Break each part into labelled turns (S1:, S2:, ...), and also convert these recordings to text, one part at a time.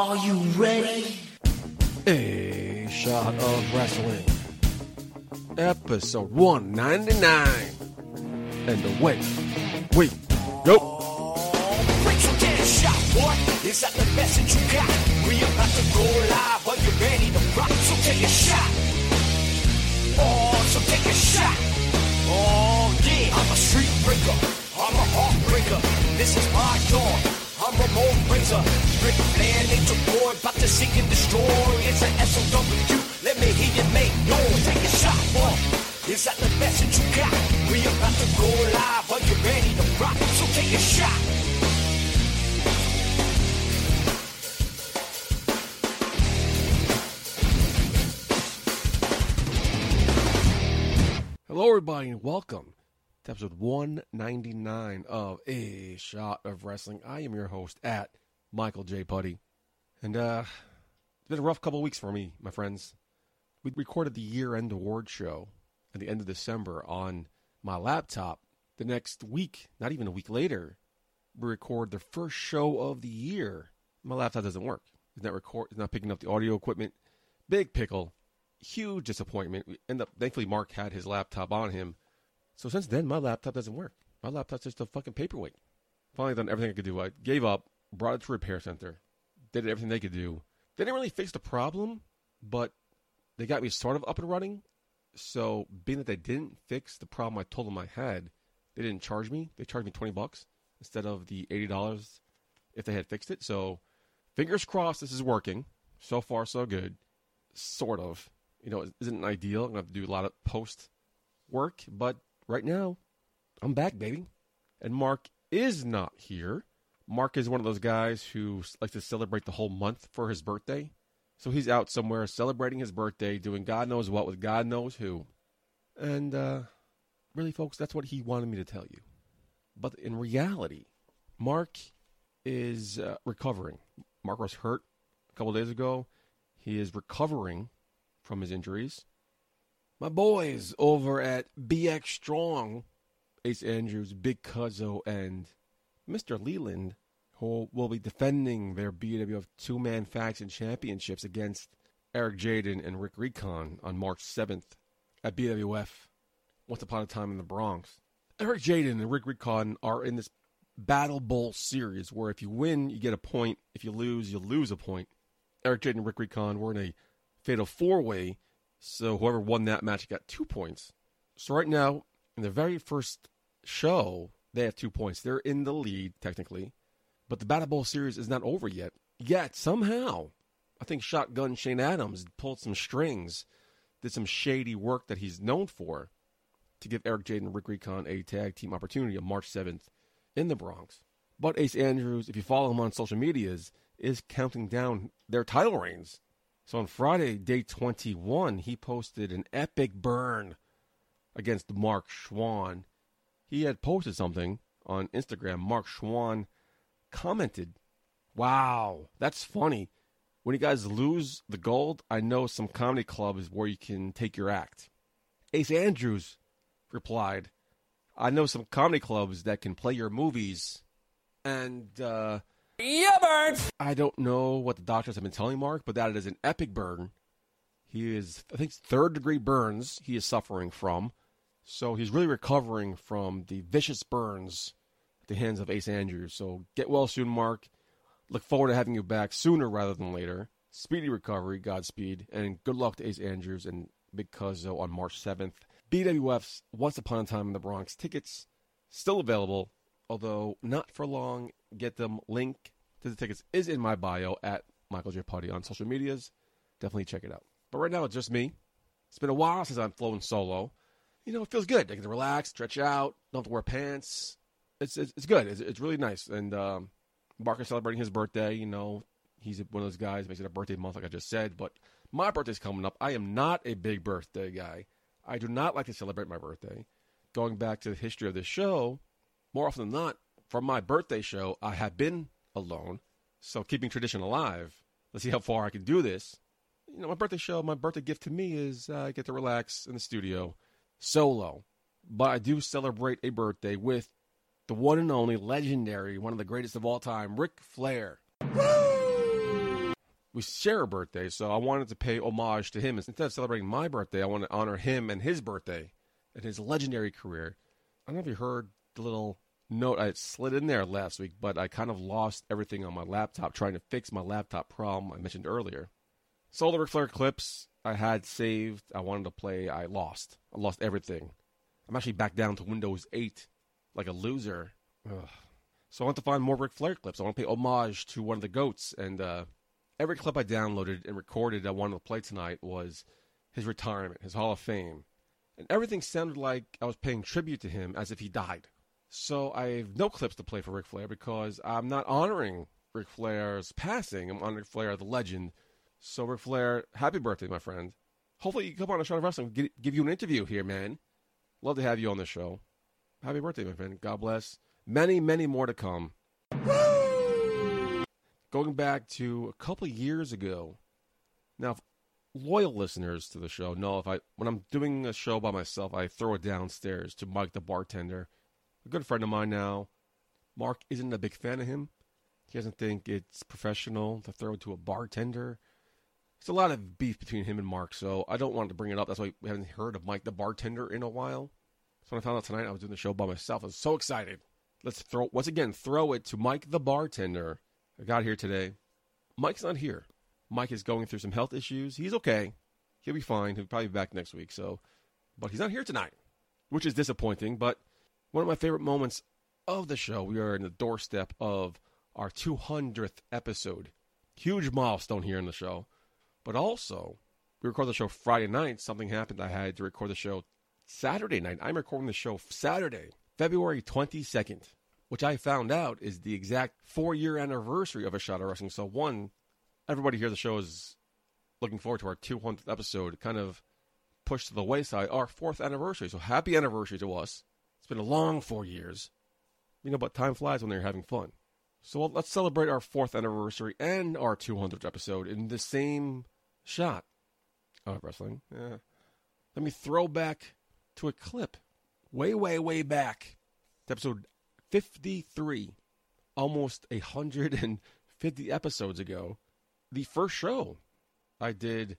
S1: Are you ready?
S2: A shot of wrestling. Episode 199. And away we go.
S3: Break your damn shot, boy. Is that the message you got? We about to go live. Are you ready to rock? So take a shot. Oh, so take a shot. Oh, yeah. I'm a street breaker. I'm a heartbreaker. This is my dawn. I'm mold razor. Ric Flair, Nature Boy, about to seek and destroy. It's an SOW. Let me hear you make noise. Take a shot, boy. Is that the message you got? We about to go live. Are you ready to rock? So take a shot.
S2: Hello, everybody, and welcome episode 199 of A Shot of Wrestling. I am your host at Michael J. Putty. And uh, it's been a rough couple weeks for me, my friends. We recorded the year end award show at the end of December on my laptop. The next week, not even a week later, we record the first show of the year. My laptop doesn't work. It's not record. It's not picking up the audio equipment. Big pickle. Huge disappointment. We end up. Thankfully, Mark had his laptop on him. So since then, my laptop doesn't work. My laptop's just a fucking paperweight. Finally done everything I could do. I gave up. Brought it to a repair center. Did everything they could do. They didn't really fix the problem, but they got me sort of up and running. So being that they didn't fix the problem I told them I had, they didn't charge me. They charged me twenty bucks instead of the eighty dollars if they had fixed it. So fingers crossed this is working. So far so good. Sort of. You know, it isn't ideal. I'm gonna have to do a lot of post work, but right now, I'm back, baby. And Mark is not here. Mark is one of those guys who likes to celebrate the whole month for his birthday. So he's out somewhere celebrating his birthday, doing God knows what with God knows who. And uh, really, folks, that's what he wanted me to tell you. But in reality, Mark is uh, recovering. Mark was hurt a couple days ago. He is recovering from his injuries. My boys over at BX Strong, Ace Andrews, Big Cuzzo, and Mr. Leland, who will be defending their BWF two man faction championships against Eric Jaden and Rick Recon on March 7th at BWF Once Upon a Time in the Bronx. Eric Jaden and Rick Recon are in this Battle Bowl series where if you win, you get a point. If you lose, you lose a point. Eric Jaden and Rick Recon were in a fatal four way so whoever won that match got two points. So right now, in the very first show, they have two points. They're in the lead, technically. But the Battle Bowl series is not over yet. Yet, somehow, I think Shotgun Shane Adams pulled some strings, did some shady work that he's known for to give Eric Jaden and Rick Recon a tag team opportunity on March 7th in the Bronx. But Ace Andrews, if you follow him on social medias, is counting down their title reigns so on Friday, day 21, he posted an epic burn against Mark Schwann. He had posted something on Instagram. Mark Schwann commented, Wow, that's funny. When you guys lose the gold, I know some comedy clubs where you can take your act. Ace Andrews replied, I know some comedy clubs that can play your movies. And uh,
S3: Yeah, bird.
S2: I don't know what the doctors have been telling Mark, but that it is an epic burn. He is, I think, third degree burns he is suffering from. So he's really recovering from the vicious burns at the hands of Ace Andrews. So get well soon, Mark. Look forward to having you back sooner rather than later. Speedy recovery, Godspeed, and good luck to Ace Andrews and Big Cuzzo on March 7th. BWF's Once Upon a Time in the Bronx tickets still available, although not for long. Get them. Link to the tickets is in my bio at Michael J. Putty on social medias. Definitely check it out. But right now, it's just me. It's been a while since I'm flown solo. You know, it feels good. I get to relax, stretch out, don't have to wear pants. It's it's, it's good. It's, it's really nice. And um, Mark is celebrating his birthday. You know, he's one of those guys makes it a birthday month, like I just said. But my birthday's coming up. I am not a big birthday guy. I do not like to celebrate my birthday. Going back to the history of this show, more often than not, for my birthday show, I have been alone. So keeping tradition alive. Let's see how far I can do this. You know, my birthday show, my birthday gift to me is uh, I get to relax in the studio solo. But I do celebrate a birthday with the one and only legendary, one of the greatest of all time, Ric Flair. we share a birthday, so I wanted to pay homage to him. Instead of celebrating my birthday, I want to honor him and his birthday and his legendary career. I don't know if you heard the little note I slid in there last week, but I kind of lost everything on my laptop trying to fix my laptop problem I mentioned earlier. So all the Ric Flair clips I had saved, I wanted to play, I lost. I lost everything. I'm actually back down to Windows 8 like a loser. Ugh. So I want to find more Ric Flair clips. I want to pay homage to one of the goats. And uh, every clip I downloaded and recorded I wanted to play tonight was his retirement, his Hall of Fame. And everything sounded like I was paying tribute to him as if he died. So I have no clips to play for Ric Flair because I'm not honoring Ric Flair's passing. I'm honoring Flair, the legend. So Ric Flair, happy birthday, my friend. Hopefully you come on a show of wrestling, get, give you an interview here, man. Love to have you on the show. Happy birthday, my friend. God bless. Many, many more to come. Going back to a couple years ago. Now, loyal listeners to the show know if I when I'm doing a show by myself, I throw it downstairs to Mike the bartender, good friend of mine now. Mark isn't a big fan of him. He doesn't think it's professional to throw to a bartender. There's a lot of beef between him and Mark, so I don't want to bring it up. That's why we haven't heard of Mike the bartender in a while. So when I found out tonight I was doing the show by myself, I was so excited. Let's throw once again throw it to Mike the bartender. I got here today. Mike's not here. Mike is going through some health issues. He's okay. He'll be fine. He'll probably be back next week. So, but he's not here tonight, which is disappointing. But one of my favorite moments of the show, we are in the doorstep of our 200th episode. Huge milestone here in the show. But also, we record the show Friday night. Something happened. I had to record the show Saturday night. I'm recording the show Saturday, February 22nd, which I found out is the exact four year anniversary of A Shot of Wrestling. So, one, everybody here, the show is looking forward to our 200th episode, kind of pushed to the wayside, our fourth anniversary. So, happy anniversary to us. Been a long four years. You know, but time flies when they're having fun. So, let's celebrate our fourth anniversary and our 200th episode in the same shot of wrestling. Yeah. Let me throw back to a clip way, way, way back to episode 53, almost 150 episodes ago. The first show I did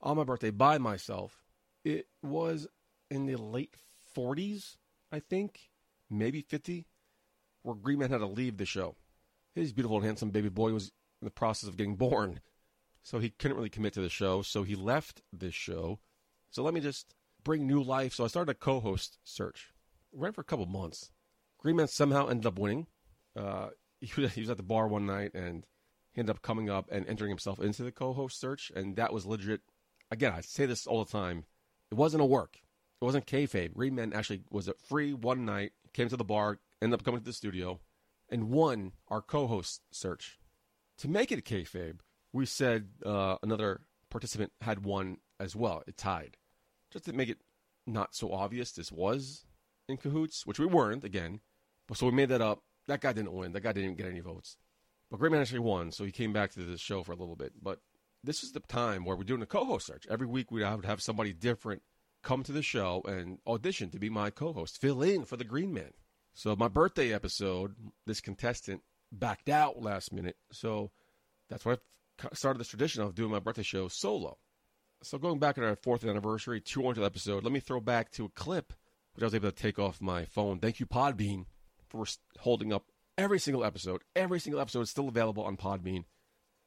S2: on my birthday by myself. It was in the late 40s, I think, maybe 50, where Green Man had to leave the show. His beautiful and handsome baby boy was in the process of getting born, so he couldn't really commit to the show, so he left this show. So let me just bring new life. So I started a co-host search. Ran for a couple months. Green Man somehow ended up winning. Uh, he, was, he was at the bar one night and he ended up coming up and entering himself into the co-host search, and that was legit. Again, I say this all the time. It wasn't a work. It wasn't kayfabe. Green Man actually was a free one night. Came to the bar, ended up coming to the studio, and won our co-host search. To make it kayfabe, we said uh, another participant had won as well. It tied just to make it not so obvious this was in cahoots, which we weren't again. But so we made that up. That guy didn't win. That guy didn't get any votes. But Green Man actually won, so he came back to the show for a little bit. But this is the time where we're doing a co-host search. Every week we would have somebody different come to the show and audition to be my co-host, fill in for the Green Man. So my birthday episode, this contestant backed out last minute, so that's why I started this tradition of doing my birthday show solo. So going back at our fourth anniversary, 200th episode, let me throw back to a clip which I was able to take off my phone. Thank you, Podbean, for holding up every single episode. Every single episode is still available on Podbean.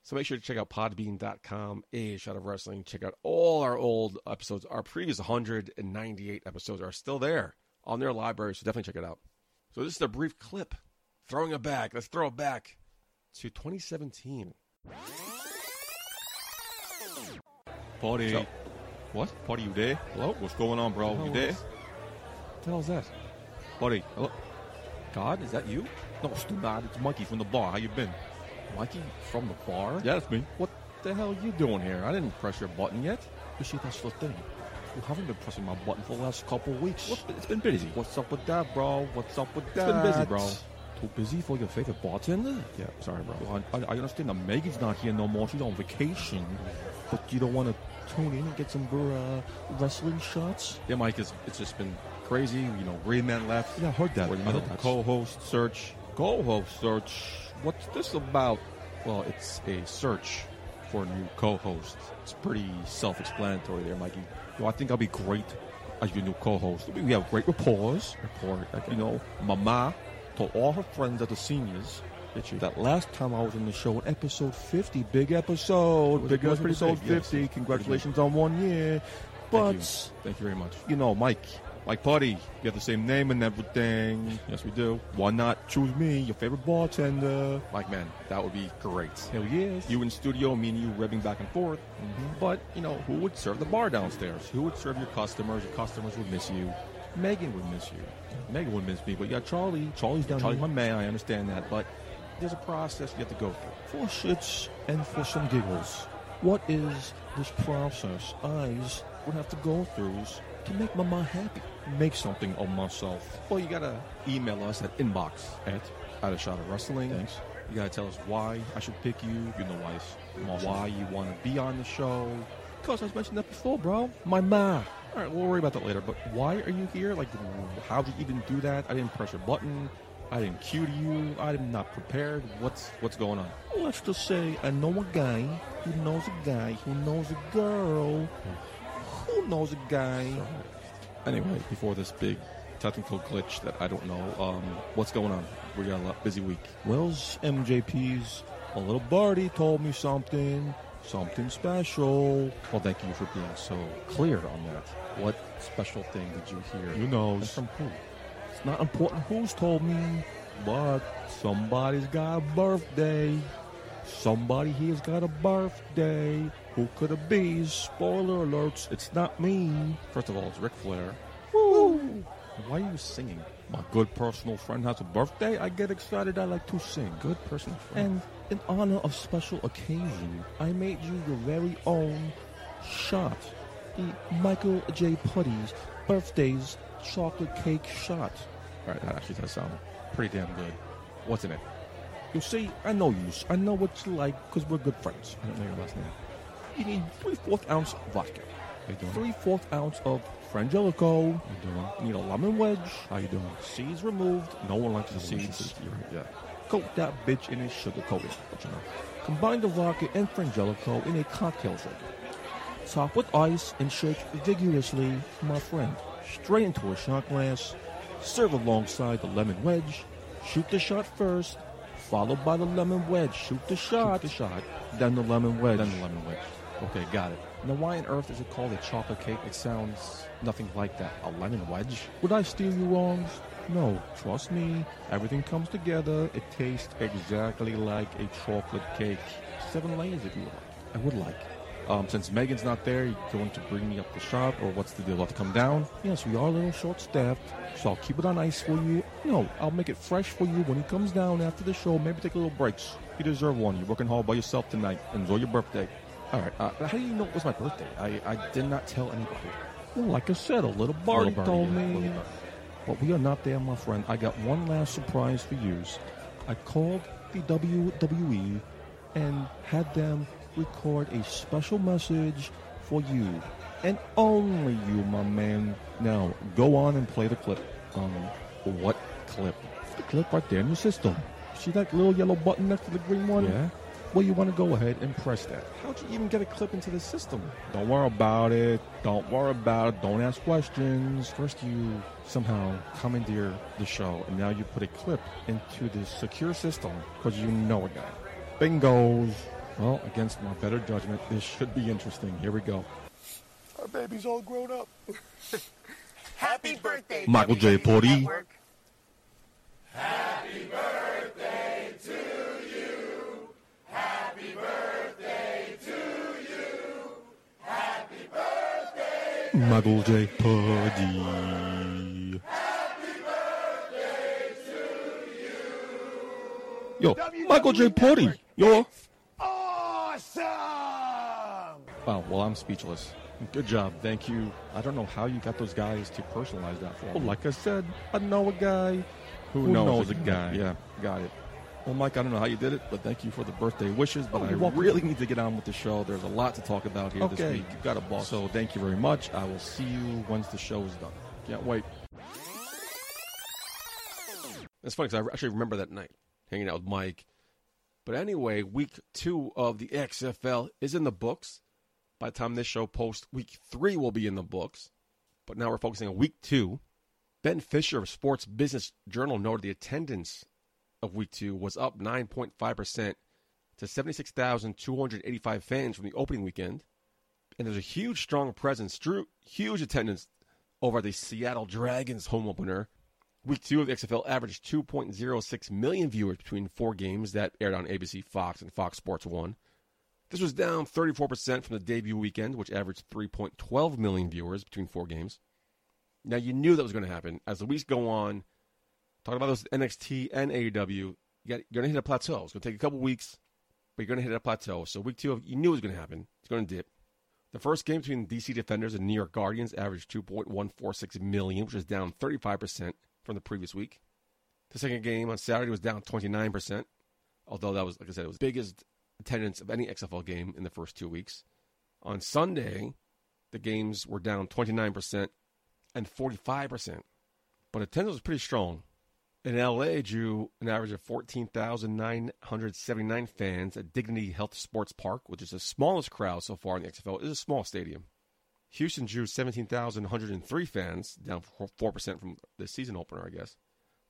S2: So make sure to check out podbean.com, a shot of wrestling. Check out all our old episodes. Our previous 198 episodes are still there on their library, so definitely check it out. So this is a brief clip. Throwing it back. Let's throw it back to 2017.
S1: Party.
S2: So- what?
S1: Party, you there?
S2: Hello?
S1: What's going on, bro? You
S2: the hell What the hell is that?
S1: Buddy.
S2: Hello? God, is that you?
S1: No, it's too bad. It's Mikey from the bar. How you been?
S2: Mikey from the bar?
S1: Yeah, it's me.
S2: What the hell are you doing here? I didn't press your button yet.
S1: You see, that's the thing. You haven't been pressing my button for the last couple of weeks.
S2: What? It's been busy.
S1: What's up with that, bro? What's up with
S2: It's
S1: that?
S2: been busy, bro.
S1: Too busy for your favorite bartender?
S2: Yeah, sorry, bro.
S1: Well, I, I understand that Megan's not here no more. She's on vacation. But you don't want to tune in and get some uh, wrestling shots?
S2: Yeah, Mike, it's, it's just been crazy. You know, Green Man left.
S1: Yeah, I heard that.
S2: We're in the middle of
S1: that.
S2: co-host search.
S1: Co-host search. What's this about?
S2: Well, it's a search
S1: for a new co-host. It's pretty self-explanatory there, Mikey. I think I'll be great as your new co-host. We have great rapport. Rapport. You know, Mama told all her friends at the seniors that last time I was in the show, episode 50, big episode,
S2: was-
S1: big
S2: pretty
S1: episode
S2: big, yes.
S1: 50. Congratulations on one year. But
S2: Thank you. Thank you very much.
S1: you know, Mike, Mike Putty, you have the same name and everything.
S2: Yes, we do.
S1: Why not choose me, your favorite bartender?
S2: Like, man, that would be great.
S1: Hell yes.
S2: You in studio, me and you revving back and forth. Mm-hmm. But, you know, who would serve the bar downstairs? Who would serve your customers? Your customers would miss you. Megan would miss you.
S1: Megan would miss me, but you got Charlie. Charlie's down
S2: Charlie,
S1: here.
S2: my man, I understand that. But there's a process you have to go through.
S1: For shits and for some giggles. What is this process I would have to go through to make Mama happy? Make something of myself.
S2: Well, you gotta email us at inbox at out of shot of wrestling.
S1: Thanks.
S2: You gotta tell us why I should pick you. You know why.
S1: Awesome.
S2: Why you want to be on the show.
S1: Because I was mentioned that before, bro. My ma.
S2: All right, we'll worry about that later. But why are you here? Like, how did you even do that? I didn't press a button. I didn't cue to you. I'm not prepared. What's what's going on?
S1: Let's just say I know a guy who knows a guy who knows a girl hmm. who knows a guy.
S2: Anyway, before this big technical glitch that I don't know, um, what's going on? We got a lot, busy week.
S1: Wells MJP's a little birdie told me something, something special.
S2: Well, thank you for being so clear on that. What special thing did you hear?
S1: Who knows?
S2: From who?
S1: It's not important who's told me, but somebody's got a birthday. Somebody here's got a birthday. Who could it be? Spoiler alerts, it's not me.
S2: First of all, it's Ric Flair.
S1: Woo!
S2: Why are you singing?
S1: My good personal friend has a birthday. I get excited. I like to sing.
S2: Good personal friend.
S1: And in honor of special occasion, I made you your very own shot. The Michael J. Putty's birthday's chocolate cake shot.
S2: All right, that actually does sound pretty damn good. What's in it?
S1: You see, I know you. I know what you like because we're good friends.
S2: I don't know your last name.
S1: You need three fourth ounce vodka,
S2: How you doing?
S1: three fourth ounce of Frangelico.
S2: How you doing?
S1: You need a lemon wedge.
S2: How you doing?
S1: Seeds removed. No one likes the
S2: Seeds.
S1: seeds.
S2: You're right, Yeah.
S1: Coat that bitch in a sugar coating. You know? Combine the vodka and Frangelico in a cocktail shaker. Top with ice and shake vigorously, my friend. Straight into a shot glass. Serve alongside the lemon wedge. Shoot the shot first, followed by the lemon wedge. Shoot the shot.
S2: the shot.
S1: Then the lemon wedge.
S2: Then the lemon wedge. Okay, got it. Now, why on earth is it called a chocolate cake? It sounds nothing like that. A lemon wedge?
S1: Would I steer you wrong? No, trust me. Everything comes together. It tastes exactly like a chocolate cake. Seven layers, if you would like.
S2: I would like. Um, since Megan's not there, you going to bring me up the shop, or what's the deal? I'll have to come down?
S1: Yes, we are a little short-staffed, so I'll keep it on ice for you. No, I'll make it fresh for you when he comes down after the show. Maybe take a little breaks. You deserve one. You're working hard by yourself tonight. Enjoy your birthday.
S2: All right. Uh, how do you know it was my birthday? I, I did not tell anybody.
S1: Well, like I said, a little birdie
S2: birdie,
S1: told
S2: yeah,
S1: me.
S2: little.
S1: But we are not there, my friend. I got one last surprise for you. I called the WWE and had them record a special message for you. And only you, my man. Now, go on and play the clip.
S2: Um, what clip?
S1: The clip right there in your system. See that little yellow button next to the green one?
S2: Yeah.
S1: Well, you want to go ahead and press that.
S2: How'd you even get a clip into the system?
S1: Don't worry about it. Don't worry about it. Don't ask questions.
S2: First, you somehow commandeer the show, and now you put a clip into the secure system because you know a guy.
S1: Bingos.
S2: Well, against my better judgment, this should be interesting. Here we go.
S3: Our baby's all grown up. Happy birthday,
S1: Michael J.
S3: WWE
S1: Porty.
S3: Network.
S1: Michael J. Putty. Happy birthday to you. Yo, Michael J. Putty. Yo.
S3: Awesome!
S2: Wow, well, I'm speechless. Good job. Thank you. I don't know how you got those guys to personalize that for
S1: Well,
S2: me.
S1: like I said, I know a guy
S2: Who,
S1: who
S2: knows,
S1: knows
S2: a
S1: a guy.
S2: Yeah, got it. Well, Mike, I don't know how you did it, but thank you for the birthday wishes. But
S1: Oh,
S2: I
S1: welcome.
S2: really need to get on with the show. There's a lot to talk about here this week.
S1: You've got a boss.
S2: So thank you very much. I will see you once the show is done. Can't wait. It's funny because I actually remember that night hanging out with Mike. But anyway, week two of the XFL is in the books. By the time this show posts, week three will be in the books. But now we're focusing on week two. Ben Fisher of Sports Business Journal noted the attendance of week two was up 9.5% to 76,285 fans from the opening weekend. And there's a huge, strong presence, drew huge attendance over the Seattle Dragons home opener. Week two of the XFL averaged 2.06 million viewers between four games that aired on ABC, Fox, and Fox Sports 1. This was down 34% from the debut weekend, which averaged 3.12 million viewers between four games. Now, you knew that was going to happen. As the weeks go on, talking about those NXT and AEW, you got, you're going to hit a plateau. It's going to take a couple weeks, but you're going to hit a plateau. So, week two, you knew it was going to happen. It's going to dip. The first game between DC Defenders and New York Guardians averaged 2.146 million, which is down 35% from the previous week. The second game on Saturday was down 29%, although that was, like I said, it was biggest attendance of any XFL game in the first two weeks. On Sunday, the games were down 29% and 45%, but attendance was pretty strong. In LA, drew an average of 14,979 fans at Dignity Health Sports Park, which is the smallest crowd so far in the XFL. It is a small stadium. Houston drew 17,103 fans, down 4% from the season opener, I guess.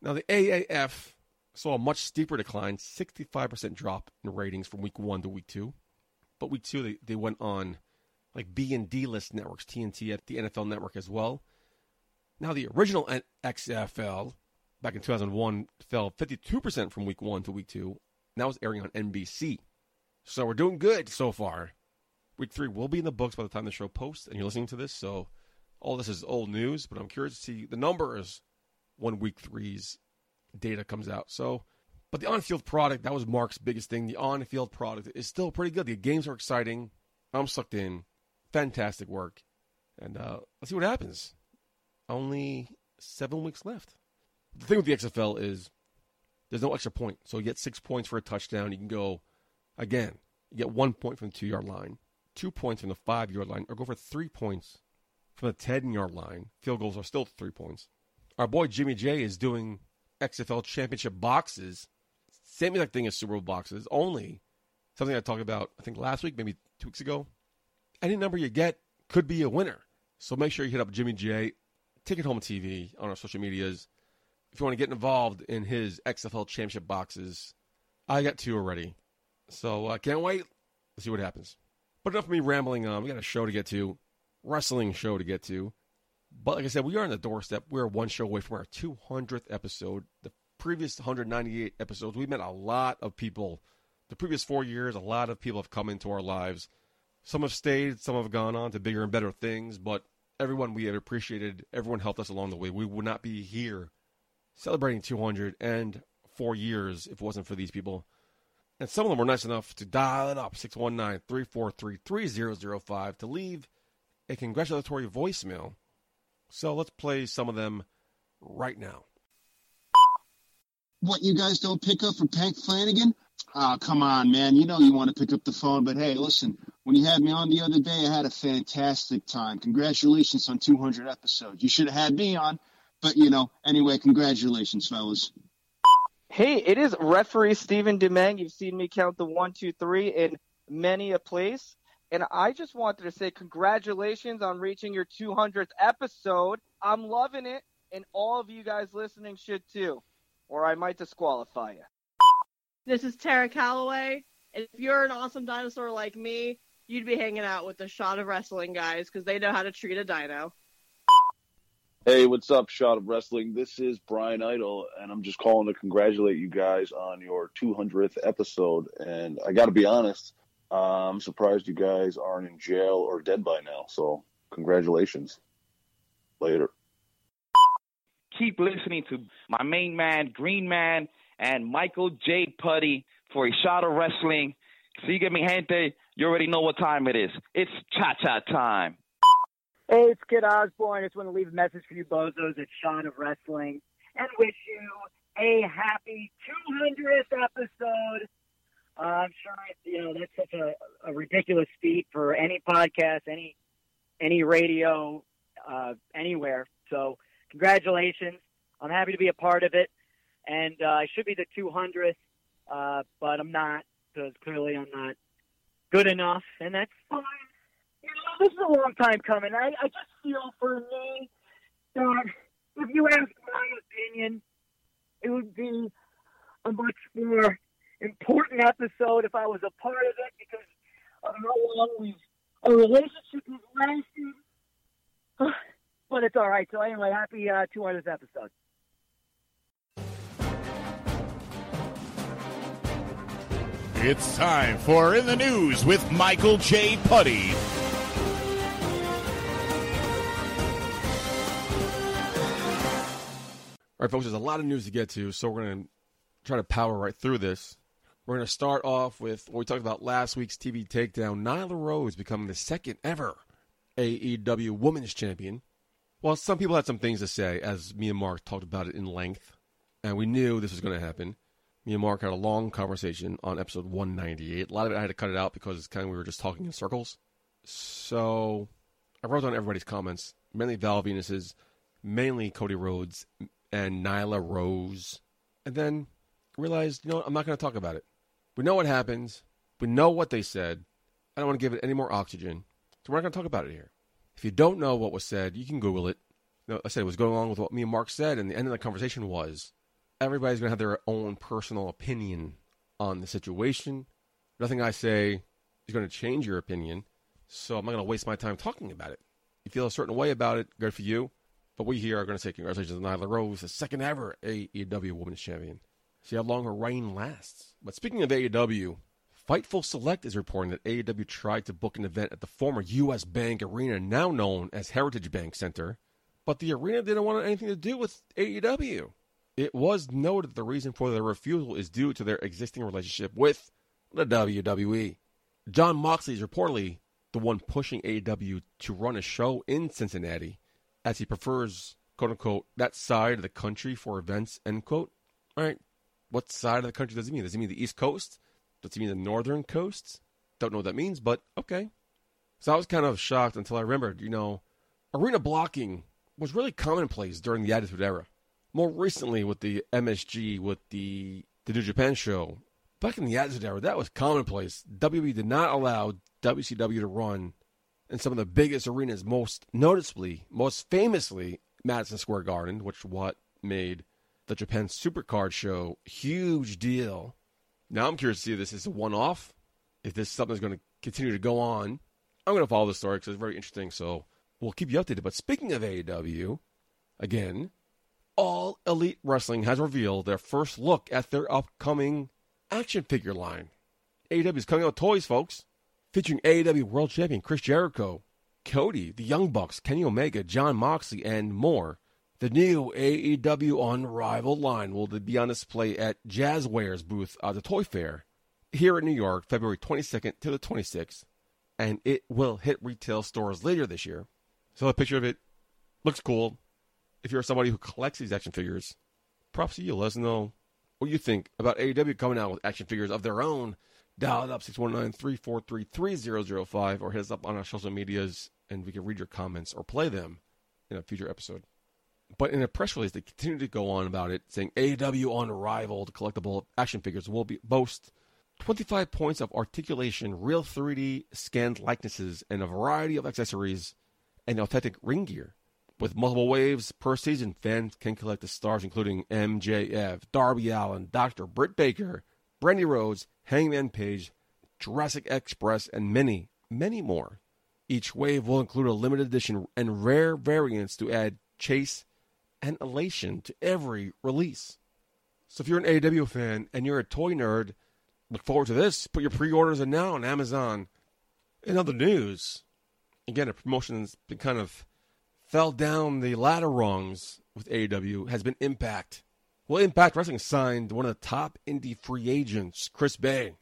S2: Now, the AAF saw a much steeper decline, 65% drop in ratings from week one to week two. But week two, they, they went on like B and D list networks, TNT at the NFL network as well. Now, the original XFL back in 2001 fell 52% from week one to week two. And that was airing on NBC. So we're doing good so far. Week three will be in the books by the time the show posts and you're listening to this. So all this is old news, but I'm curious to see the numbers when week three's data comes out. So, but the on field product, that was Mark's biggest thing. The on field product is still pretty good. The games are exciting. I'm sucked in. Fantastic work. And uh, let's see what happens. Only seven weeks left the thing with the XFL is there's no extra point. So you get six points for a touchdown. You can go again. You get one point from the two yard line, two points from the five yard line, or go for three points from the ten yard line. Field goals are still three points. Our boy Jimmy J is doing XFL championship boxes. Same exact thing as Super Bowl boxes, only something I talked about I think last week, maybe two weeks ago. Any number you get could be a winner. So make sure you hit up Jimmy J, Ticket Home TV on our social medias if you want to get involved in his XFL championship boxes, I got two already. So I uh, can't wait. Let's see what happens. But enough of me rambling on. We got a show to get to, wrestling show to get to. But like I said, we are on the doorstep. We're one show away from our 200th episode. The previous 198 episodes, we met a lot of people. The previous four years, a lot of people have come into our lives. Some have stayed, some have gone on to bigger and better things, but everyone we have appreciated, everyone helped us along the way. We would not be here celebrating 204 years if it wasn't for these people. And some of them were nice enough to dial it up 619 343 3005 to leave a congratulatory voicemail. So let's play some of them right now.
S4: What, you guys don't pick up for Pank Flanagan? Oh, come on, man. You know you want to pick up the phone, but hey, listen, when you had me on the other day, I had a fantastic time. Congratulations on 200 episodes. You should have had me on. But you know, anyway, congratulations, fellas.
S5: Hey, it is referee Stephen Demeng. You've seen me count the one, two, three in many a place. And I just wanted to say congratulations on reaching your 200th episode. I'm loving it, and all of you guys listening should too, or I might disqualify you.
S6: This is Tara Calloway, and if you're an awesome dinosaur like me, you'd be hanging out with the Shot of Wrestling guys because they know how to treat a dino.
S7: Hey, what's up, Shot of Wrestling? This is Brian Idol, and I'm just calling to congratulate you guys on your 200th episode. And I got to be honest, uh, I'm surprised you guys aren't in jail or dead by now. So, congratulations. Later.
S8: Keep listening to my main man, Green Man, and Michael J. Putty for a Shot of Wrestling. Sigue mi gente. You already know what time it is. It's cha cha time.
S9: Hey, it's Kid Osborne. I just want to leave a message for you bozos at Shot of Wrestling and wish you a happy 200th episode. Uh, I'm sure you know that's such a, a ridiculous feat for any podcast, any any radio, uh, anywhere. So, congratulations! I'm happy to be a part of it, and uh, I should be the 200th. uh, but I'm not because clearly I'm not good enough, and that's fine. Know, this is a long time coming. I, I just feel for me that if you ask my opinion, it would be a much more important episode if I was a part of it because of how long we've our relationship has lasted. but it's all right. So anyway, happy uh, 200th episode.
S10: It's time for In the News with Michael J. Putty.
S2: All right, folks, there's a lot of news to get to, so we're going to try to power right through this. We're going to start off with what we talked about last week's TV takedown Nyla Rose becoming the second ever AEW Women's Champion. Well, some people had some things to say, as me and Mark talked about it in length, and we knew this was going to happen. Me and Mark had a long conversation on episode 198. A lot of it I had to cut it out because kind of we were just talking in circles. So I wrote down everybody's comments, mainly Val Venis's, mainly Cody Rhodes and Nyla Rose, and then realized, you know, what, I'm not going to talk about it. We know what happens. We know what they said. I don't want to give it any more oxygen, so we're not going to talk about it here. If you don't know what was said, you can Google it. You know, I said it was going along with what me and Mark said, and the end of the conversation was everybody's going to have their own personal opinion on the situation. Nothing I say is going to change your opinion, so I'm not going to waste my time talking about it. You feel a certain way about it, good for you. But we here are going to say congratulations to Nyla Rose, the second ever AEW Women's Champion. See how long her reign lasts. But speaking of AEW, Fightful Select is reporting that AEW tried to book an event at the former U.S. Bank Arena, now known as Heritage Bank Center, but the arena didn't want anything to do with AEW. It was noted that the reason for their refusal is due to their existing relationship with the WWE. Jon Moxley is reportedly the one pushing AEW to run a show in Cincinnati, as he prefers, quote unquote, that side of the country for events, end quote. All right, what side of the country does he mean? Does he mean the East Coast? Does he mean the Northern Coast? Don't know what that means, but okay. So I was kind of shocked until I remembered, you know, arena blocking was really commonplace during the Attitude Era. More recently with the MSG, with the, the New Japan show. Back in the Attitude Era, that was commonplace. WWE did not allow WCW to run in some of the biggest arenas, most noticeably, most famously, Madison Square Garden, which what made the Japan Supercard show huge deal. Now I'm curious to see if this is a one-off, if this is something that's going to continue to go on. I'm going to follow the story because it's very interesting, so we'll keep you updated. But speaking of AEW, again, All Elite Wrestling has revealed their first look at their upcoming action figure line. AEW is coming out with toys, folks, featuring AEW World Champion Chris Jericho, Cody, the Young Bucks, Kenny Omega, Jon Moxley, and more. The new AEW Unrivaled line will be on display at Jazwares booth at the Toy Fair here in New York, February 22nd to the 26th, and it will hit retail stores later this year. So a picture of it looks cool. If you're somebody who collects these action figures, props to you. Let us know what you think about AEW coming out with action figures of their own. Dial it up 619-343-3005 or hit us up on our social medias and we can read your comments or play them in a future episode. But in a press release, they continue to go on about it, saying AEW Unrivaled collectible action figures will be boast 25 points of articulation, real 3D scanned likenesses, and a variety of accessories and authentic ring gear. With multiple waves per season, fans can collect the stars including MJF, Darby Allin, Dr. Britt Baker, Brandi Rhodes, Hangman Page, Jurassic Express, and many, many more. Each wave will include a limited edition and rare variants to add chase and elation to every release. So if you're an AEW fan and you're a toy nerd, look forward to this. Put your pre-orders in now on Amazon. In other news, again, a promotion that's been kind of fell down the ladder rungs with AEW has been Impact. Well, Impact Wrestling signed one of the top indie free agents, Chris Bey.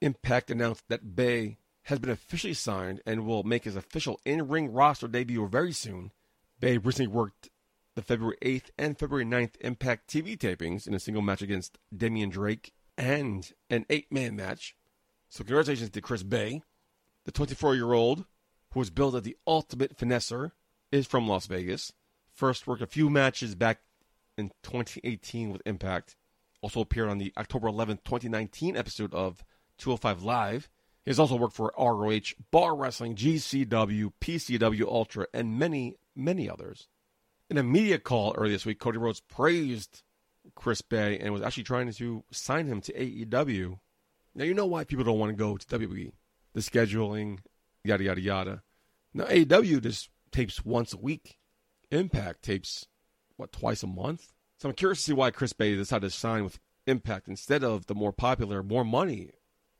S2: Impact announced that Bey has been officially signed and will make his official in-ring roster debut very soon. Bey recently worked the February 8th and February 9th Impact TV tapings in a single match against Damian Drake and an eight man match. So, congratulations to Chris Bey. The 24 year old, who was billed as the ultimate finesser, is from Las Vegas. First worked a few matches back in 2018 with Impact. Also appeared on the October 11th, 2019 episode of 205 Live. He has also worked for ROH, Bar Wrestling, GCW, PCW Ultra, and many, many others. In a media call earlier this week, Cody Rhodes praised Chris Bey and was actually trying to sign him to AEW. Now, you know why people don't want to go to WWE. The scheduling, yada, yada, yada. Now, AEW just tapes once a week. Impact tapes, what, twice a month? So I'm curious to see why Chris Bey decided to sign with Impact instead of the more popular, more money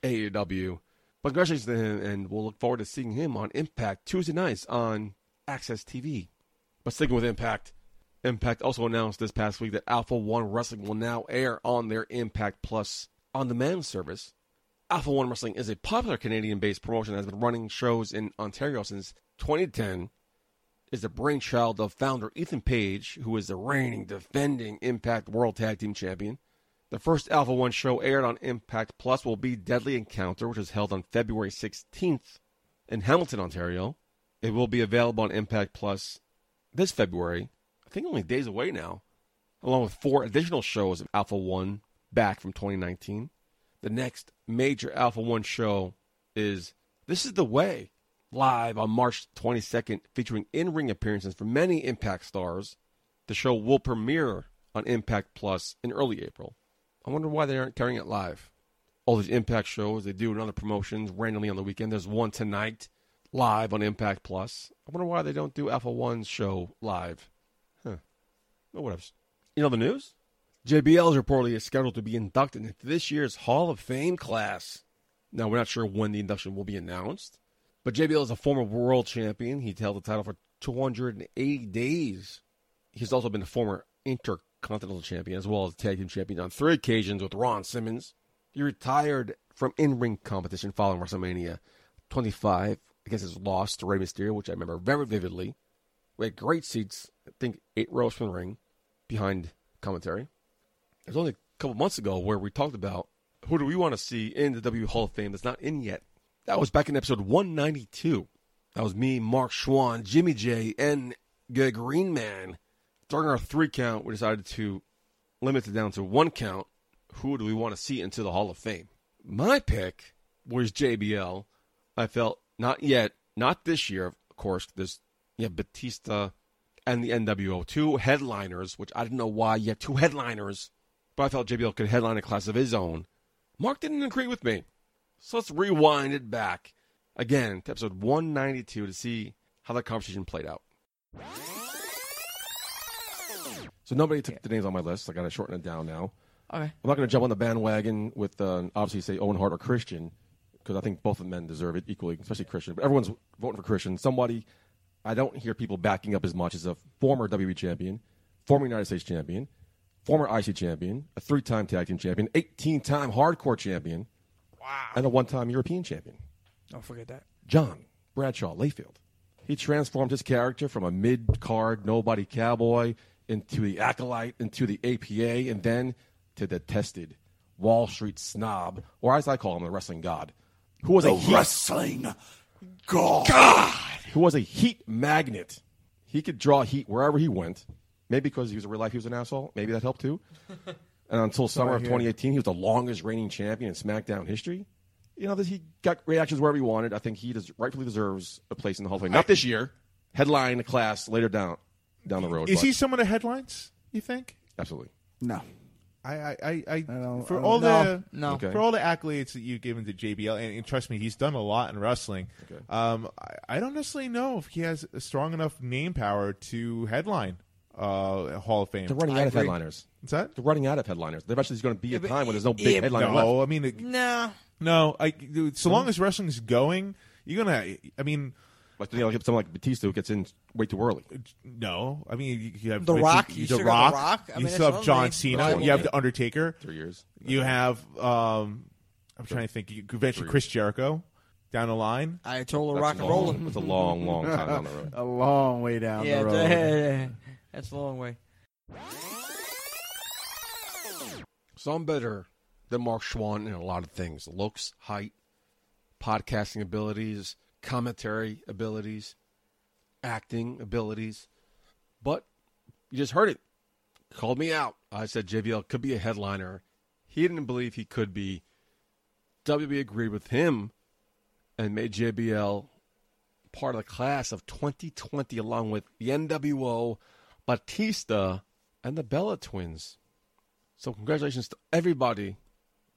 S2: AEW. But congratulations to him, and we'll look forward to seeing him on Impact Tuesday nights on AXS TV. But sticking with Impact, Impact also announced this past week that Alpha One Wrestling will now air on their Impact Plus on demand service. Alpha One Wrestling is a popular Canadian based promotion that has been running shows in Ontario since 2010. Is the brainchild of founder Ethan Page, who is the reigning, defending Impact World Tag Team Champion. The first Alpha One show aired on Impact Plus will be Deadly Encounter, which is held on February 16th in Hamilton, Ontario. It will be available on Impact Plus this February, I think only days away now, along with four additional shows of Alpha One back from 2019. The next major Alpha One show is This is the Way, live on March 22nd, featuring in ring appearances from many Impact stars. The show will premiere on Impact Plus in early April. I wonder why they aren't carrying it live. All these Impact shows, they do in other promotions randomly on the weekend. There's one tonight live on Impact Plus. I wonder why they don't do Alpha One's show live. Huh. Whatever. You know the news? JBL is reportedly scheduled to be inducted into this year's Hall of Fame class. Now, we're not sure when the induction will be announced, but JBL is a former world champion. He held the title for 280 days. He's also been a former intercontinental champion as well as tag team champion on three occasions with Ron Simmons. He retired from in ring competition following WrestleMania 25 against his loss to Rey Mysterio, which I remember very vividly. We had great seats, I think eight rows from the ring behind commentary. It was only a couple months ago where we talked about who do we want to see in the W Hall of Fame that's not in yet. That was back in episode 192. That was me, Mark Schwann, Jimmy J, and the Green Man. During our three count, we decided to limit it down to one count. Who do we want to see into the Hall of Fame? My pick was JBL. I felt not yet, not this year, of course. There's yeah, Batista and the NWO, two headliners, which I didn't know why yet two headliners, but I felt JBL could headline a class of his own. Mark didn't agree with me. So let's rewind it back again to episode 192 to see how that conversation played out. So nobody took the names on my list. I got to shorten it down now.
S11: Okay.
S2: I'm not going to jump on the bandwagon with uh, obviously say Owen Hart or Christian because I think both of the men deserve it equally, especially Christian. But everyone's voting for Christian. Somebody I don't hear people backing up as much as a former WWE champion, former United States champion, former IC champion, a three-time tag team champion, 18-time hardcore champion, wow, and a one-time European champion.
S11: Don't forget that.
S2: John Bradshaw Layfield. He transformed his character from a mid-card nobody cowboy into the acolyte, into the APA, and then to the tested Wall Street snob, or as I call him, the wrestling god, who was a heat,
S3: wrestling god.
S2: who was a heat magnet. He could draw heat wherever he went. Maybe because he was in real life, he was an asshole. Maybe that helped too. and until summer of 2018, he was the longest reigning champion in SmackDown history. You know, he got reactions wherever he wanted. I think he des- rightfully deserves a place in the Hall of Fame. Not this year. Headline a class later down down the road.
S12: Is
S2: but
S12: he someone of headlines? You think?
S2: Absolutely.
S11: No.
S12: I, I, I, I
S11: don't-
S12: for
S11: I
S12: all
S11: don't-
S12: the
S11: no, no.
S2: Okay.
S12: for all the accolades that you've given to JBL, and, and trust me, he's done a lot in wrestling.
S2: Okay.
S12: Um, I, I don't necessarily know if he has a strong enough name power to headline uh, Hall of Fame.
S2: They're running
S11: I
S2: out of headliners.
S12: What's that?
S2: They're running out of headliners. There eventually is going to be a time when there's no big headliner
S12: No,
S2: left.
S12: I mean, it-
S11: Nah.
S12: no. I dude, so long as wrestling's going, you're gonna. I mean,
S2: Like, you know, like someone like Batista who gets in way too early.
S12: no. I mean, you, you have
S11: The
S12: you-
S11: Rock,
S12: You,
S11: you
S12: the
S11: still got
S12: Rock.
S11: The Rock. I
S12: you
S11: mean,
S12: still have John
S11: one
S12: Cena.
S11: reliable
S12: You have the Undertaker.
S2: Three years.
S12: You have. um I'm trying to think. You could mention
S2: Three.
S12: Chris Jericho down the line.
S11: I told her
S2: That's
S11: rock and
S2: long-
S11: rolling.
S2: It's a long, long time down the road.
S11: A long way down
S13: Yeah,
S11: the road.
S13: th- that's a long way.
S2: So I'm better than Mark Schwann in a lot of things looks, height, podcasting abilities, commentary abilities, acting abilities. But you just heard it. Called me out. I said JBL could be a headliner he didn't believe he could be. WWE agreed with him and made JBL part of the class of 2020, along with the NWO, Batista, and the Bella Twins. So, congratulations to everybody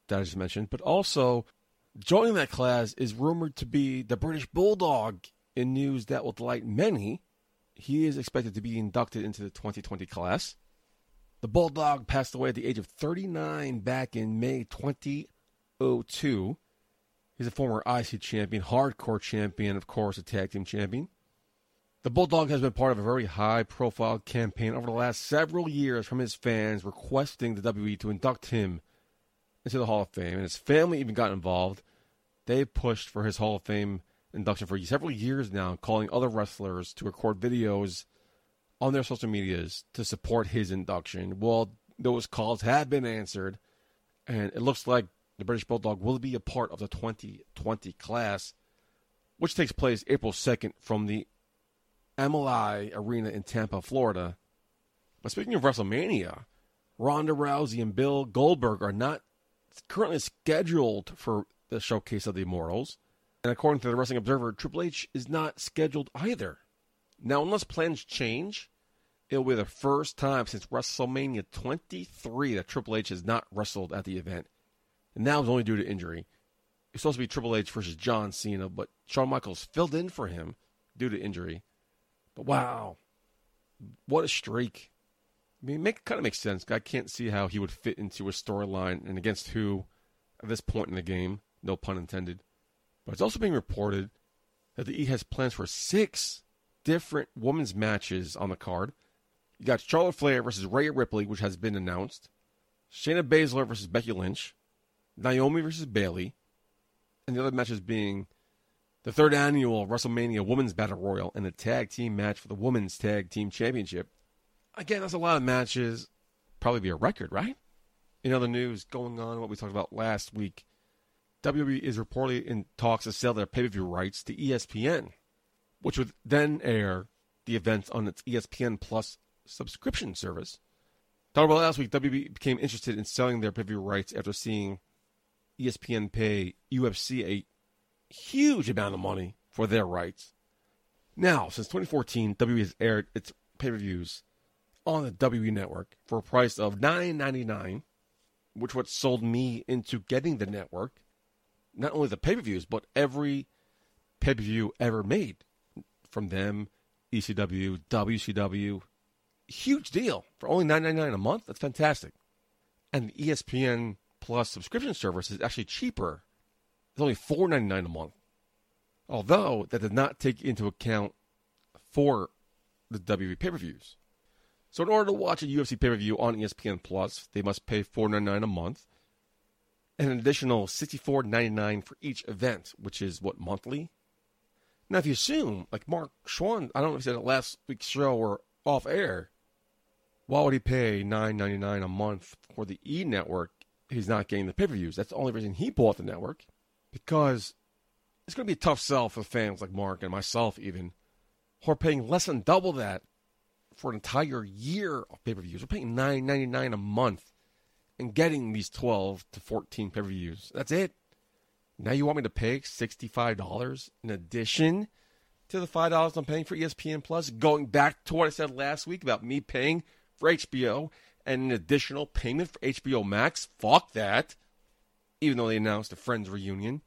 S2: that I just mentioned, but also joining that class is rumored to be the British Bulldog in news that will delight many. He is expected to be inducted into the 2020 class. The Bulldog passed away at the age of 39 back in May 2002. He's a former IC champion, hardcore champion, of course, a tag team champion. The Bulldog has been part of a very high profile campaign over the last several years from his fans requesting the WWE to induct him into the Hall of Fame, and his family even got involved. They pushed for his Hall of Fame induction for several years now, calling other wrestlers to record videos on their social medias to support his induction. Well, those calls have been answered, and it looks like the British Bulldog will be a part of the 2020 class, which takes place April 2nd from the Amalie Arena in Tampa, Florida. But speaking of WrestleMania, Ronda Rousey and Bill Goldberg are not currently scheduled for the Showcase of the Immortals. And according to the Wrestling Observer, Triple H is not scheduled either. Now, unless plans change, it'll be the first time since WrestleMania 23 that Triple H has not wrestled at the event. And that was only due to injury. It's supposed to be Triple H versus John Cena, but Shawn Michaels filled in for him due to injury. But wow, what a streak! I mean, make kind of makes sense. I can't see how he would fit into a storyline and against who at this point in the game. No pun intended. But it's also being reported that the E has plans for six different women's matches on the card. You got Charlotte Flair versus Rhea Ripley, which has been announced. Shayna Baszler versus Becky Lynch. Naomi versus Bayley. And the other matches being the third annual WrestleMania Women's Battle Royal and a tag team match for the Women's Tag Team Championship. Again, that's a lot of matches. Probably be a record, right? In other news going on, what we talked about last week, WWE is reportedly in talks to sell their pay per view rights to ESPN, which would then air the events on its ESPN Plus subscription service. Talking about last week, WWE became interested in selling their pay per view rights after seeing ESPN pay UFC a huge amount of money for their rights. Now, since 2014, WWE has aired its pay per views on the WWE network for a price of $9.99, which what sold me into getting the network. Not only the pay per views, but every pay per view ever made from them, ECW, WCW. Huge deal for only $9.99 a month. That's fantastic. And the ESPN Plus subscription service is actually cheaper. It's only $4.99 a month. Although that did not take into account for the WWE pay per views. So in order to watch a UFC pay per view on ESPN Plus, they must pay $4.99 a month and an additional $64.99 for each event, which is what monthly. Now, if you assume, like Mark Schwann, I don't know if he said it last week's show or off air, why would he pay $9.99 a month for the E network? He's not getting the pay per views. That's the only reason he bought the network, because it's going to be a tough sell for fans like Mark and myself, even, who are paying less than double that for an entire year of pay per views. We're paying nine ninety nine a month and getting these twelve to fourteen pay per views. That's it. Now you want me to pay sixty five dollars in addition to the five dollars I'm paying for ESPN Plus? Going back to what I said last week about me paying for HBO and an additional payment for HBO Max. Fuck that. Even though they announced a Friends reunion,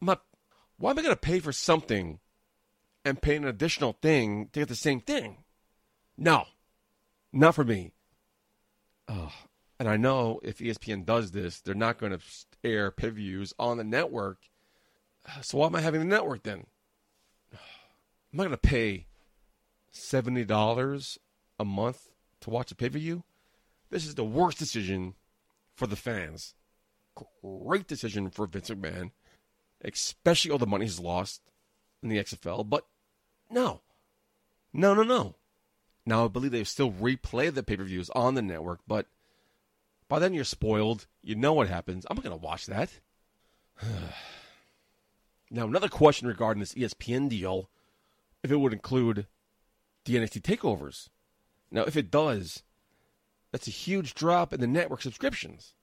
S2: I'm not. Why am I going to pay for something and pay an additional thing to get the same thing? No, not for me. Oh, and I know if ESPN does this, they're not going to air pay views on the network. So why am I having the network then? I'm not going to pay seventy dollars a month to watch a pay per view. This is the worst decision for the fans. Great decision for Vince McMahon, especially all the money he's lost in the XFL. But no, no, no, no. Now, I believe they still replay the pay per views on the network, but by then you're spoiled. You know what happens. I'm not going to watch that. now, another question regarding this ESPN deal if it would include the NXT takeovers. Now, if it does, that's a huge drop in the network subscriptions.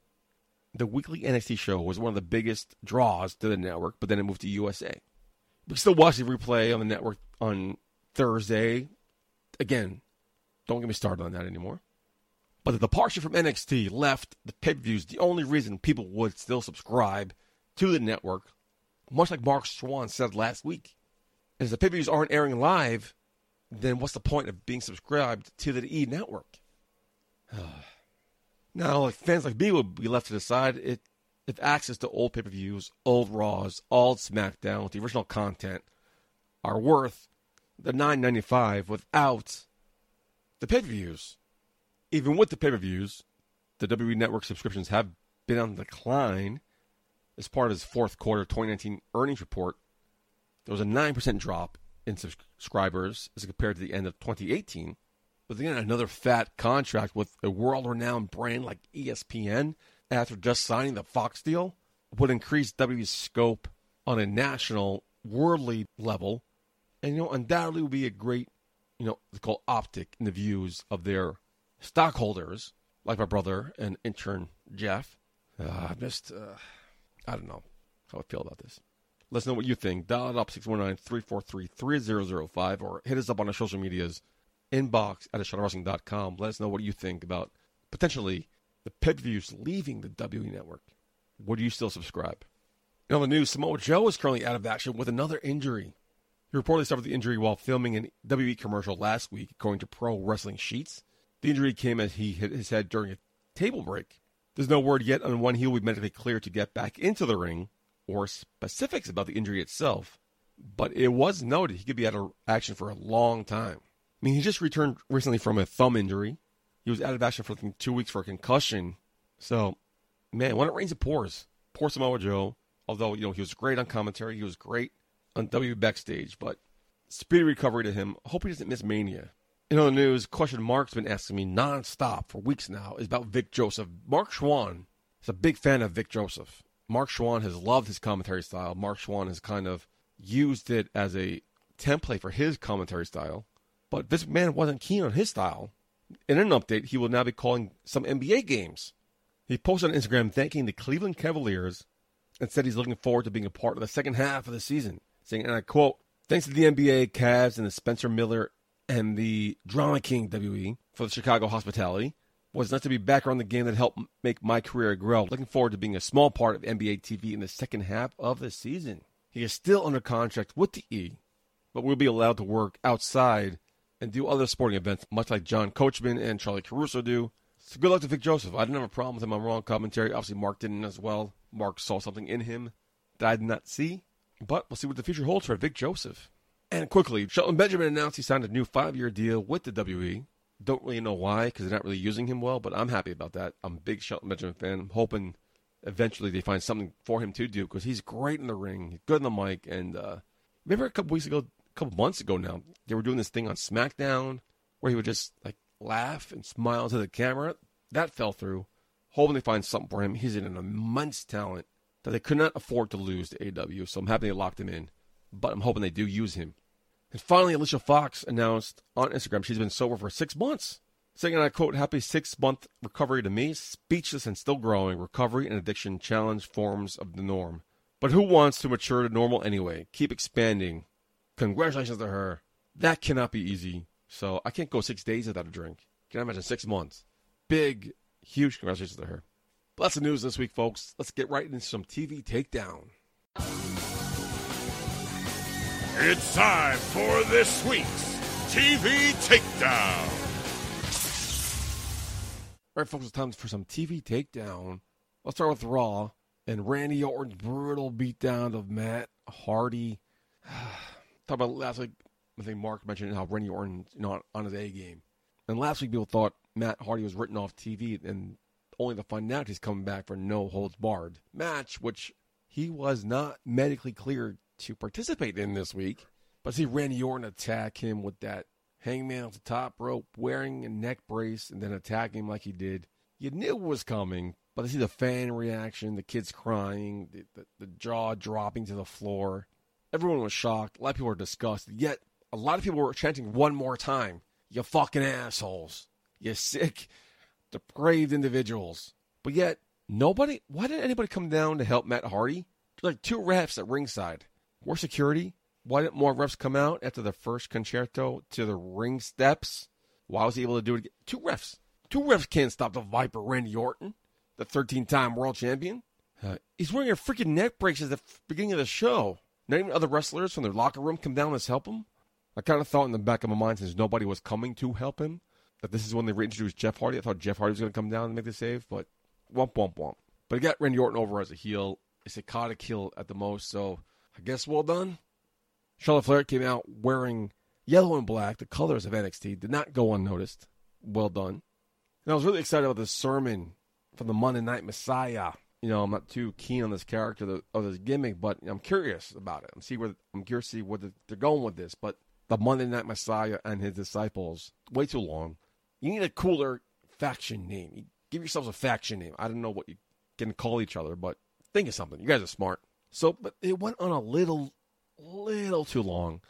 S2: The weekly NXT show was one of the biggest draws to the network, but then it moved to USA. We still watch the replay on the network on Thursday. Again, don't get me started on that anymore. But the departure from NXT left the pay per views the only reason people would still subscribe to the network, much like Mark Swan said last week. if the pay per views aren't airing live, then what's the point of being subscribed to the E network? now, like fans like me would be left to decide it, if access to old pay per views, old Raws, old SmackDown with the original content are worth the nine ninety five without the pay per views. Even with the pay per views, the WWE Network subscriptions have been on the decline. As part of his fourth quarter 2019 earnings report, there was a 9% drop in subscribers as compared to the end of 2018. But again, another fat contract with a world renowned brand like ESPN after just signing the Fox deal would increase WWE's scope on a national, worldly level. And, you know, undoubtedly would be a great, you know, it's called optic in the views of their stockholders, like my brother and intern Jeff. Uh, just, uh, I don't know how I feel about this. Let us know what you think. Dial it up 619 343 3005 or hit us up on our social medias, inbox at ashotofwrestling.com. Let us know what you think about potentially the pay per views leaving the WWE network. Would you still subscribe? In the news, Samoa Joe is currently out of action with another injury. He reportedly suffered the injury while filming an WWE commercial last week, according to Pro Wrestling Sheets. The injury came as he hit his head during a table break. There's no word yet on when he will be medically cleared to get back into the ring or specifics about the injury itself, but it was noted he could be out of action for a long time. I mean, he just returned recently from a thumb injury. He was out of action for two weeks for a concussion. So, man, when it rains, it pours. Poor Samoa Joe. Although, you know, he was great on commentary. He was great on W backstage, but speedy recovery to him. Hope he doesn't miss Mania. In other news, question Mark's been asking me nonstop for weeks now is about Vic Joseph. Mark Schwann is a big fan of Vic Joseph. Mark Schwann has loved his commentary style. Mark Schwann has kind of used it as a template for his commentary style. But this man wasn't keen on his style. In an update, he will now be calling some NBA games. He posted on Instagram thanking the Cleveland Cavaliers and said he's looking forward to being a part of the second half of the season, saying, and I quote, Thanks to the NBA, Cavs, and the Spencer Miller and the Drama King WE for the Chicago hospitality. Was nice to be back around the game that helped make my career grow. Looking forward to being a small part of NBA TV in the second half of the season. He is still under contract with the E, but will be allowed to work outside and do other sporting events, much like John Coachman and Charlie Caruso do. So good luck to Vic Joseph. I didn't have a problem with him on Raw commentary. Obviously, Mark didn't as well. Mark saw something in him that I did not see. But we'll see what the future holds for Vic Joseph. And quickly, Shelton Benjamin announced he signed a new five year deal with the WE. Don't really know why because they're not really using him well, but I'm happy about that. I'm a big Shelton Benjamin fan. I'm hoping eventually they find something for him to do because he's great in the ring, good on the mic. And uh, remember a couple weeks ago, couple months ago now, they were doing this thing on SmackDown where he would just like laugh and smile to the camera. That fell through. Hoping they find something for him. He's an immense talent that they could not afford to lose to AW, so I'm happy they locked him in. But I'm hoping they do use him. And finally, Alicia Fox announced on Instagram she's been sober for six months, saying, and I quote, happy six month recovery to me, speechless and still growing. Recovery and addiction challenge forms of the norm. But who wants to mature to normal anyway? Keep expanding. Congratulations to her. That cannot be easy. So I can't go six days without a drink. Can I imagine six months? Big, huge congratulations to her. But that's the news this week, folks. Let's get right into some TV takedown.
S10: It's time for this week's TV Takedown.
S2: All right, folks, it's time for some TV takedown. Let's start with Raw and Randy Orton's brutal beatdown of Matt Hardy. Talk about last week. I think Mark mentioned how Randy Orton, you know, on his A game. And last week, people thought Matt Hardy was written off TV, and only to find out he's coming back for no holds barred match, which he was not medically cleared to participate in this week. But see Randy Orton attack him with that hangman off the top rope, wearing a neck brace, and then attack him like he did. You knew it was coming, but to see the fan reaction, the kids crying, the, the, the jaw dropping to the floor, everyone was shocked. A lot of people were disgusted. Yet, a lot of people were chanting one more time, You fucking assholes. You sick, depraved individuals. But yet, Nobody. Why didn't anybody come down to help Matt Hardy? Like two refs at ringside. More security. Why didn't more refs come out after the first con-chair-to to the ring steps? Why was he able to do it? Two refs. Two refs can't stop the Viper Randy Orton, the 13-time world champion. Uh, he's wearing a freaking neck brace at the beginning of the show. Not even other wrestlers from their locker room come down and help him. I kind of thought in the back of my mind, since nobody was coming to help him, that this is when they reintroduced Jeff Hardy. I thought Jeff Hardy was going to come down and make the save, but womp womp womp. But he got Randy Orton over as a heel. It's a Kata kill at the most, so I guess well done. Charlotte Flair came out wearing yellow and black, the colors of NXT. Did not go unnoticed. Well done. And I was really excited about the sermon from the Monday Night Messiah. You know, I'm not too keen on this character of this gimmick, but I'm curious about it. I'm see where I'm curious to see where they're going with this. But the Monday Night Messiah and his disciples, way too long. You need a cooler faction name. You give yourselves a faction name. I don't know what you can call each other, but think of something. You guys are smart. So, but it went on a little, little too long.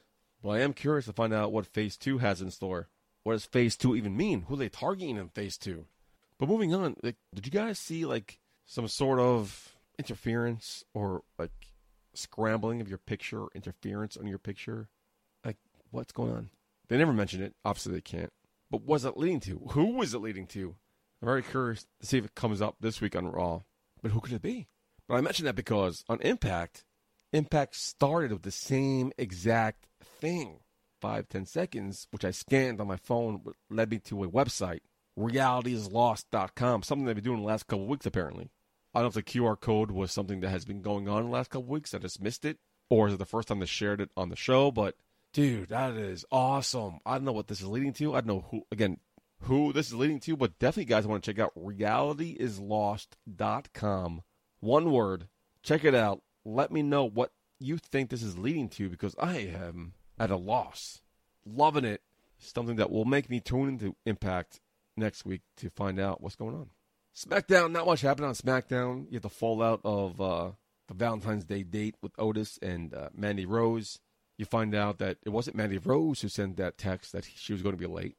S2: But I am curious to find out what Phase 2 has in store. What does Phase 2 even mean? Who are they targeting in Phase 2? But moving on, like, did you guys see, like, some sort of interference or, like, scrambling of your picture, or interference on your picture? Like, what's going on? They never mentioned it. Obviously, they can't. But what's it leading to? Who was it leading to? I'm very curious to see if it comes up this week on Raw. But who could it be? But I mention that because on Impact, Impact started with the same exact thing. Five, ten seconds, which I scanned on my phone, led me to a website, realityislost.com, something they've been doing the last couple weeks, apparently. I don't know if the QR code was something that has been going on in the last couple weeks. I just missed it. Or is it the first time they shared it on the show? But, dude, that is awesome. I don't know what this is leading to. I don't know who, again, who this is leading to, but definitely, guys, want to check out realityislost.com. One word. Check it out. Let me know what you think this is leading to because I am at a loss. Loving it. Something that will make me tune into Impact next week to find out what's going on. SmackDown, not much happened on SmackDown. You have the fallout of uh, the Valentine's Day date with Otis and uh, Mandy Rose. You find out that it wasn't Mandy Rose who sent that text that she was going to be late.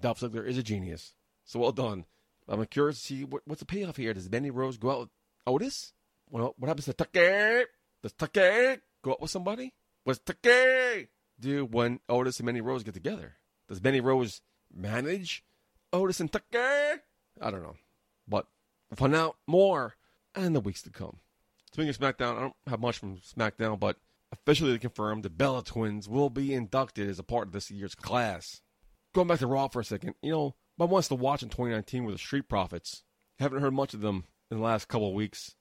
S2: Dolph Ziggler is a genius. So well done. I'm curious to see what, what's the payoff here. Does Mandy Rose go out with Otis? Well, what happens to Tucker? Does Tucker go out with somebody? What's Tucker do when Otis and Mandy Rose get together? Does Mandy Rose manage Otis and Tucker? I don't know. But we'll find out more in the weeks to come. Speaking of SmackDown, I don't have much from SmackDown, but officially confirmed the Bella Twins will be inducted as a part of this year's class. Going back to Raw for a second, you know, I wants to watch in 2019 were the Street Profits. Haven't heard much of them in the last couple of weeks.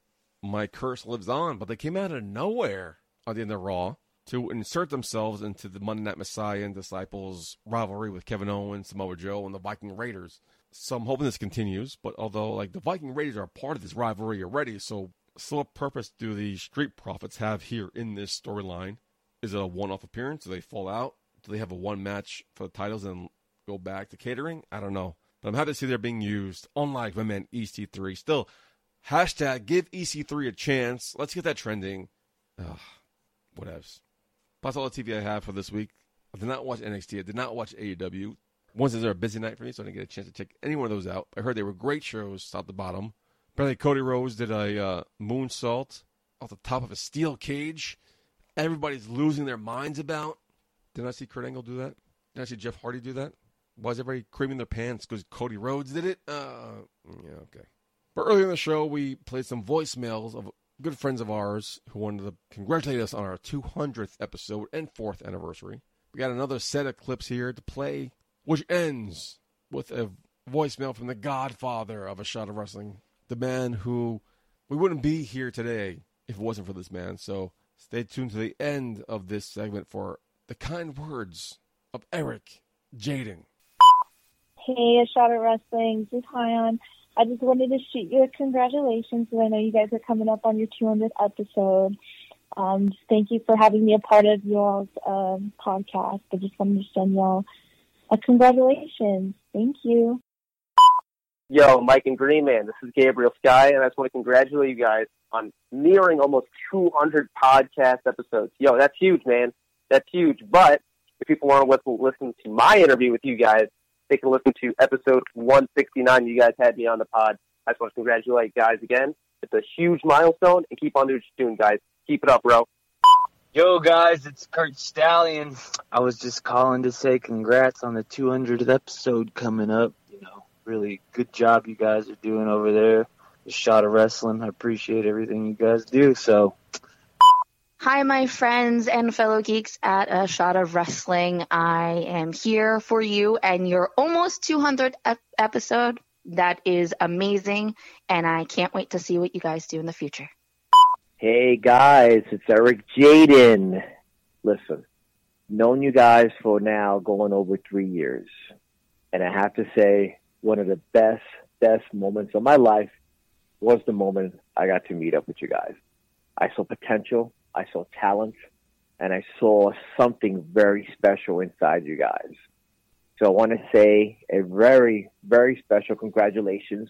S2: My curse lives on, but they came out of nowhere at the end of Raw to insert themselves into the Monday Night Messiah and Disciples rivalry with Kevin Owens, Samoa Joe, and the Viking Raiders. So I'm hoping this continues, but although like the Viking Raiders are part of this rivalry already, so so what purpose do the Street Profits have here in this storyline? Is it a one-off appearance? Do they fall out? Do they have a one match for the titles and go back to catering? I don't know. But I'm happy to see they're being used, unlike my man EC3. Still, hashtag give EC3 a chance. Let's get that trending. Ugh, whatevs. That's all the TV I have for this week. I did not watch NXT. I did not watch AEW. Wednesdays are a busy night for me, so I didn't get a chance to check any one of those out. I heard they were great shows, top to bottom. Apparently, Cody Rhodes did a uh, moonsault off the top of a steel cage. Everybody's losing their minds about. Did I see Kurt Angle do that? Did I see Jeff Hardy do that? Why is everybody creaming their pants because Cody Rhodes did it? Uh, yeah, okay. But earlier in the show, we played some voicemails of good friends of ours who wanted to congratulate us on our 200th episode and fourth anniversary. We got another set of clips here to play, which ends with a voicemail from the godfather of a shot of wrestling, the man who we wouldn't be here today if it wasn't for this man. So stay tuned to the end of this segment for the kind words of Eric Jaden.
S14: Hey, shot at wrestling. This is Hyon. I just wanted to shoot you a congratulations I know you guys are coming up on your 200th episode. Um, thank you for having me a part of y'all's um, podcast. I just wanted to send y'all a congratulations. Thank you.
S15: Yo, Mike and Green Man, this is Gabriel Sky, and I just want to congratulate you guys on nearing almost 200 podcast episodes. Yo, that's huge, man. That's huge. But if people want to listen to my interview with you guys, they can listen to episode 169. You guys had me on the pod. I just want to congratulate guys again. It's a huge milestone, and keep on doing, guys. Keep it up, bro.
S16: Yo, guys, it's Curt Stallion. I was just calling to say congrats on the 200th episode coming up. You know, really good job you guys are doing over there. The shot of wrestling. I appreciate everything you guys do. So,
S17: Hi, my friends and fellow geeks at A Shot of Wrestling. I am here for you and your almost 200th ep- episode. That is amazing, and I can't wait to see what you guys do in the future.
S18: Hey guys, it's Eric Jaden. Listen, known you guys for now going over three years. And I have to say, one of the best, best moments of my life was the moment I got to meet up with you guys. I saw potential, I saw talent, and I saw something very special inside you guys. So I want to say a very, very special congratulations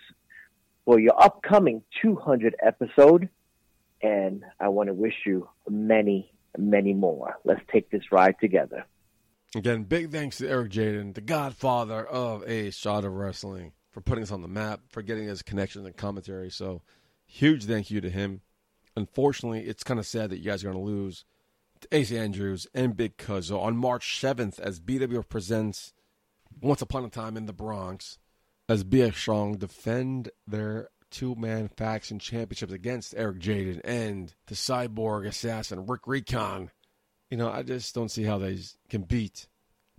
S18: for your upcoming 200 episode and I want to wish you many, many more. Let's take this ride together.
S2: Again, big thanks to Eric Jaden, the godfather of A Shot of Wrestling, for putting us on the map, for getting us connections and commentary. So, huge thank you to him. Unfortunately, it's kind of sad that you guys are going to lose to Ace Andrews and Big Cuzzo on March 7th as BWF presents Once Upon a Time in the Bronx as BX Strong defend their two man faction championships against Eric Jaden and the cyborg assassin Rick Recon. You know, I just don't see how they can beat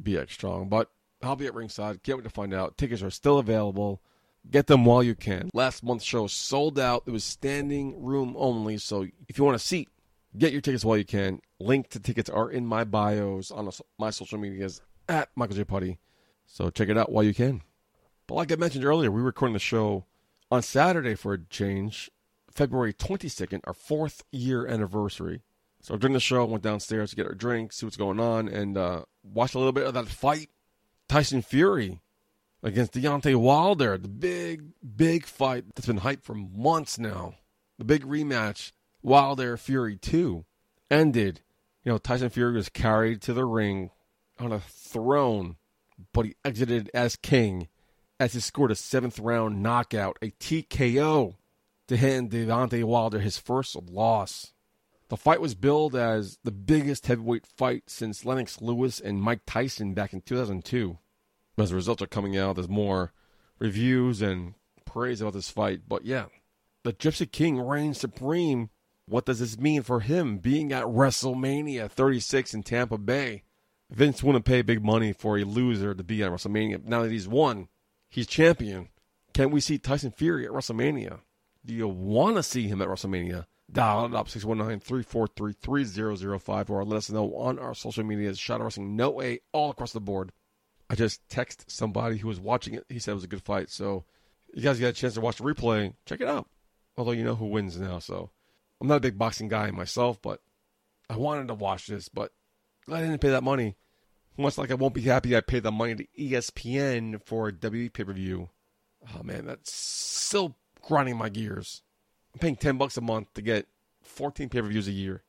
S2: BX Strong, but I'll be at ringside. Can't wait to find out. Tickets are still available. Get them while you can. Last month's show sold out. It was standing room only, so if you want a seat, get your tickets while you can. Link to tickets are in my bios on my social medias at Michael J. Putty. So check it out while you can. But like I mentioned earlier, we're recording the show on Saturday for a change, February 22nd, our fourth year anniversary. So during the show, I went downstairs to get our drinks, see what's going on, and uh, watched a little bit of that fight. Tyson Fury against Deontay Wilder, the big, big fight that's been hyped for months now. The big rematch, Wilder Fury 2, ended. You know, Tyson Fury was carried to the ring on a throne, but he exited as king as he scored a seventh round knockout, a TKO, to hand Deontay Wilder his first loss. The fight was billed as the biggest heavyweight fight since Lennox Lewis and Mike Tyson back in 2002. As the results are coming out, there's more reviews and praise about this fight. But yeah, the Gypsy King reigns supreme. What does this mean for him being at WrestleMania 36 in Tampa Bay? Vince wouldn't pay big money for a loser to be at WrestleMania. Now that he's won, he's champion. Can we see Tyson Fury at WrestleMania? Do you want to see him at WrestleMania? Dial it up 619-343-3005 or let us know on our social medias. Shot Wrestling No way all across the board. I just text somebody who was watching it. He said it was a good fight. So you guys got a chance to watch the replay, check it out. Although you know who wins now, so I'm not a big boxing guy myself, but I wanted to watch this, but I didn't pay that money. Much like I won't be happy I paid the money to ESPN for a WWE pay per view. Oh man, that's still grinding my gears. I'm paying ten bucks a month to get 14 pay per views a year.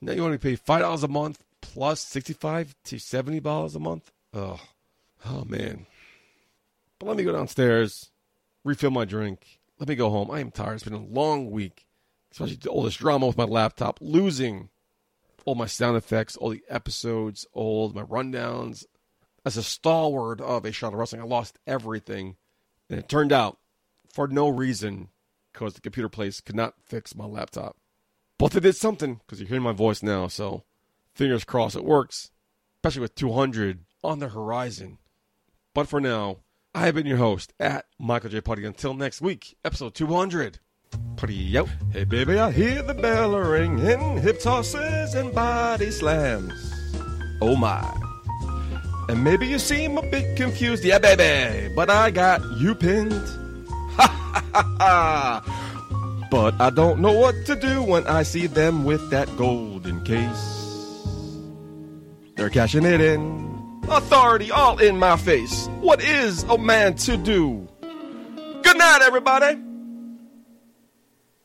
S2: Now you only pay five dollars a month plus 65 to 70 dollars a month. Oh, oh man. But let me go downstairs, refill my drink. Let me go home. I am tired. It's been a long week, especially all this drama with my laptop, losing all my sound effects, all the episodes, all my rundowns. As a stalwart of a shot of wrestling, I lost everything. And it turned out, for no reason, because the computer place could not fix my laptop. But they did something, because you're hearing my voice now, so fingers crossed it works, especially with 200 on the horizon. But for now, I have been your host at Michael J. Putty. Until next week, episode 200. Putty out. Hey, baby, I hear the bell ringing, hip tosses and body slams. Oh, my. And maybe you seem a bit confused. Yeah, baby, but I got you pinned. Ha ha ha ha. But I don't know what to do when I see them with that golden case. They're cashing it in. Authority all in my face. What is a man to do? Good night, everybody.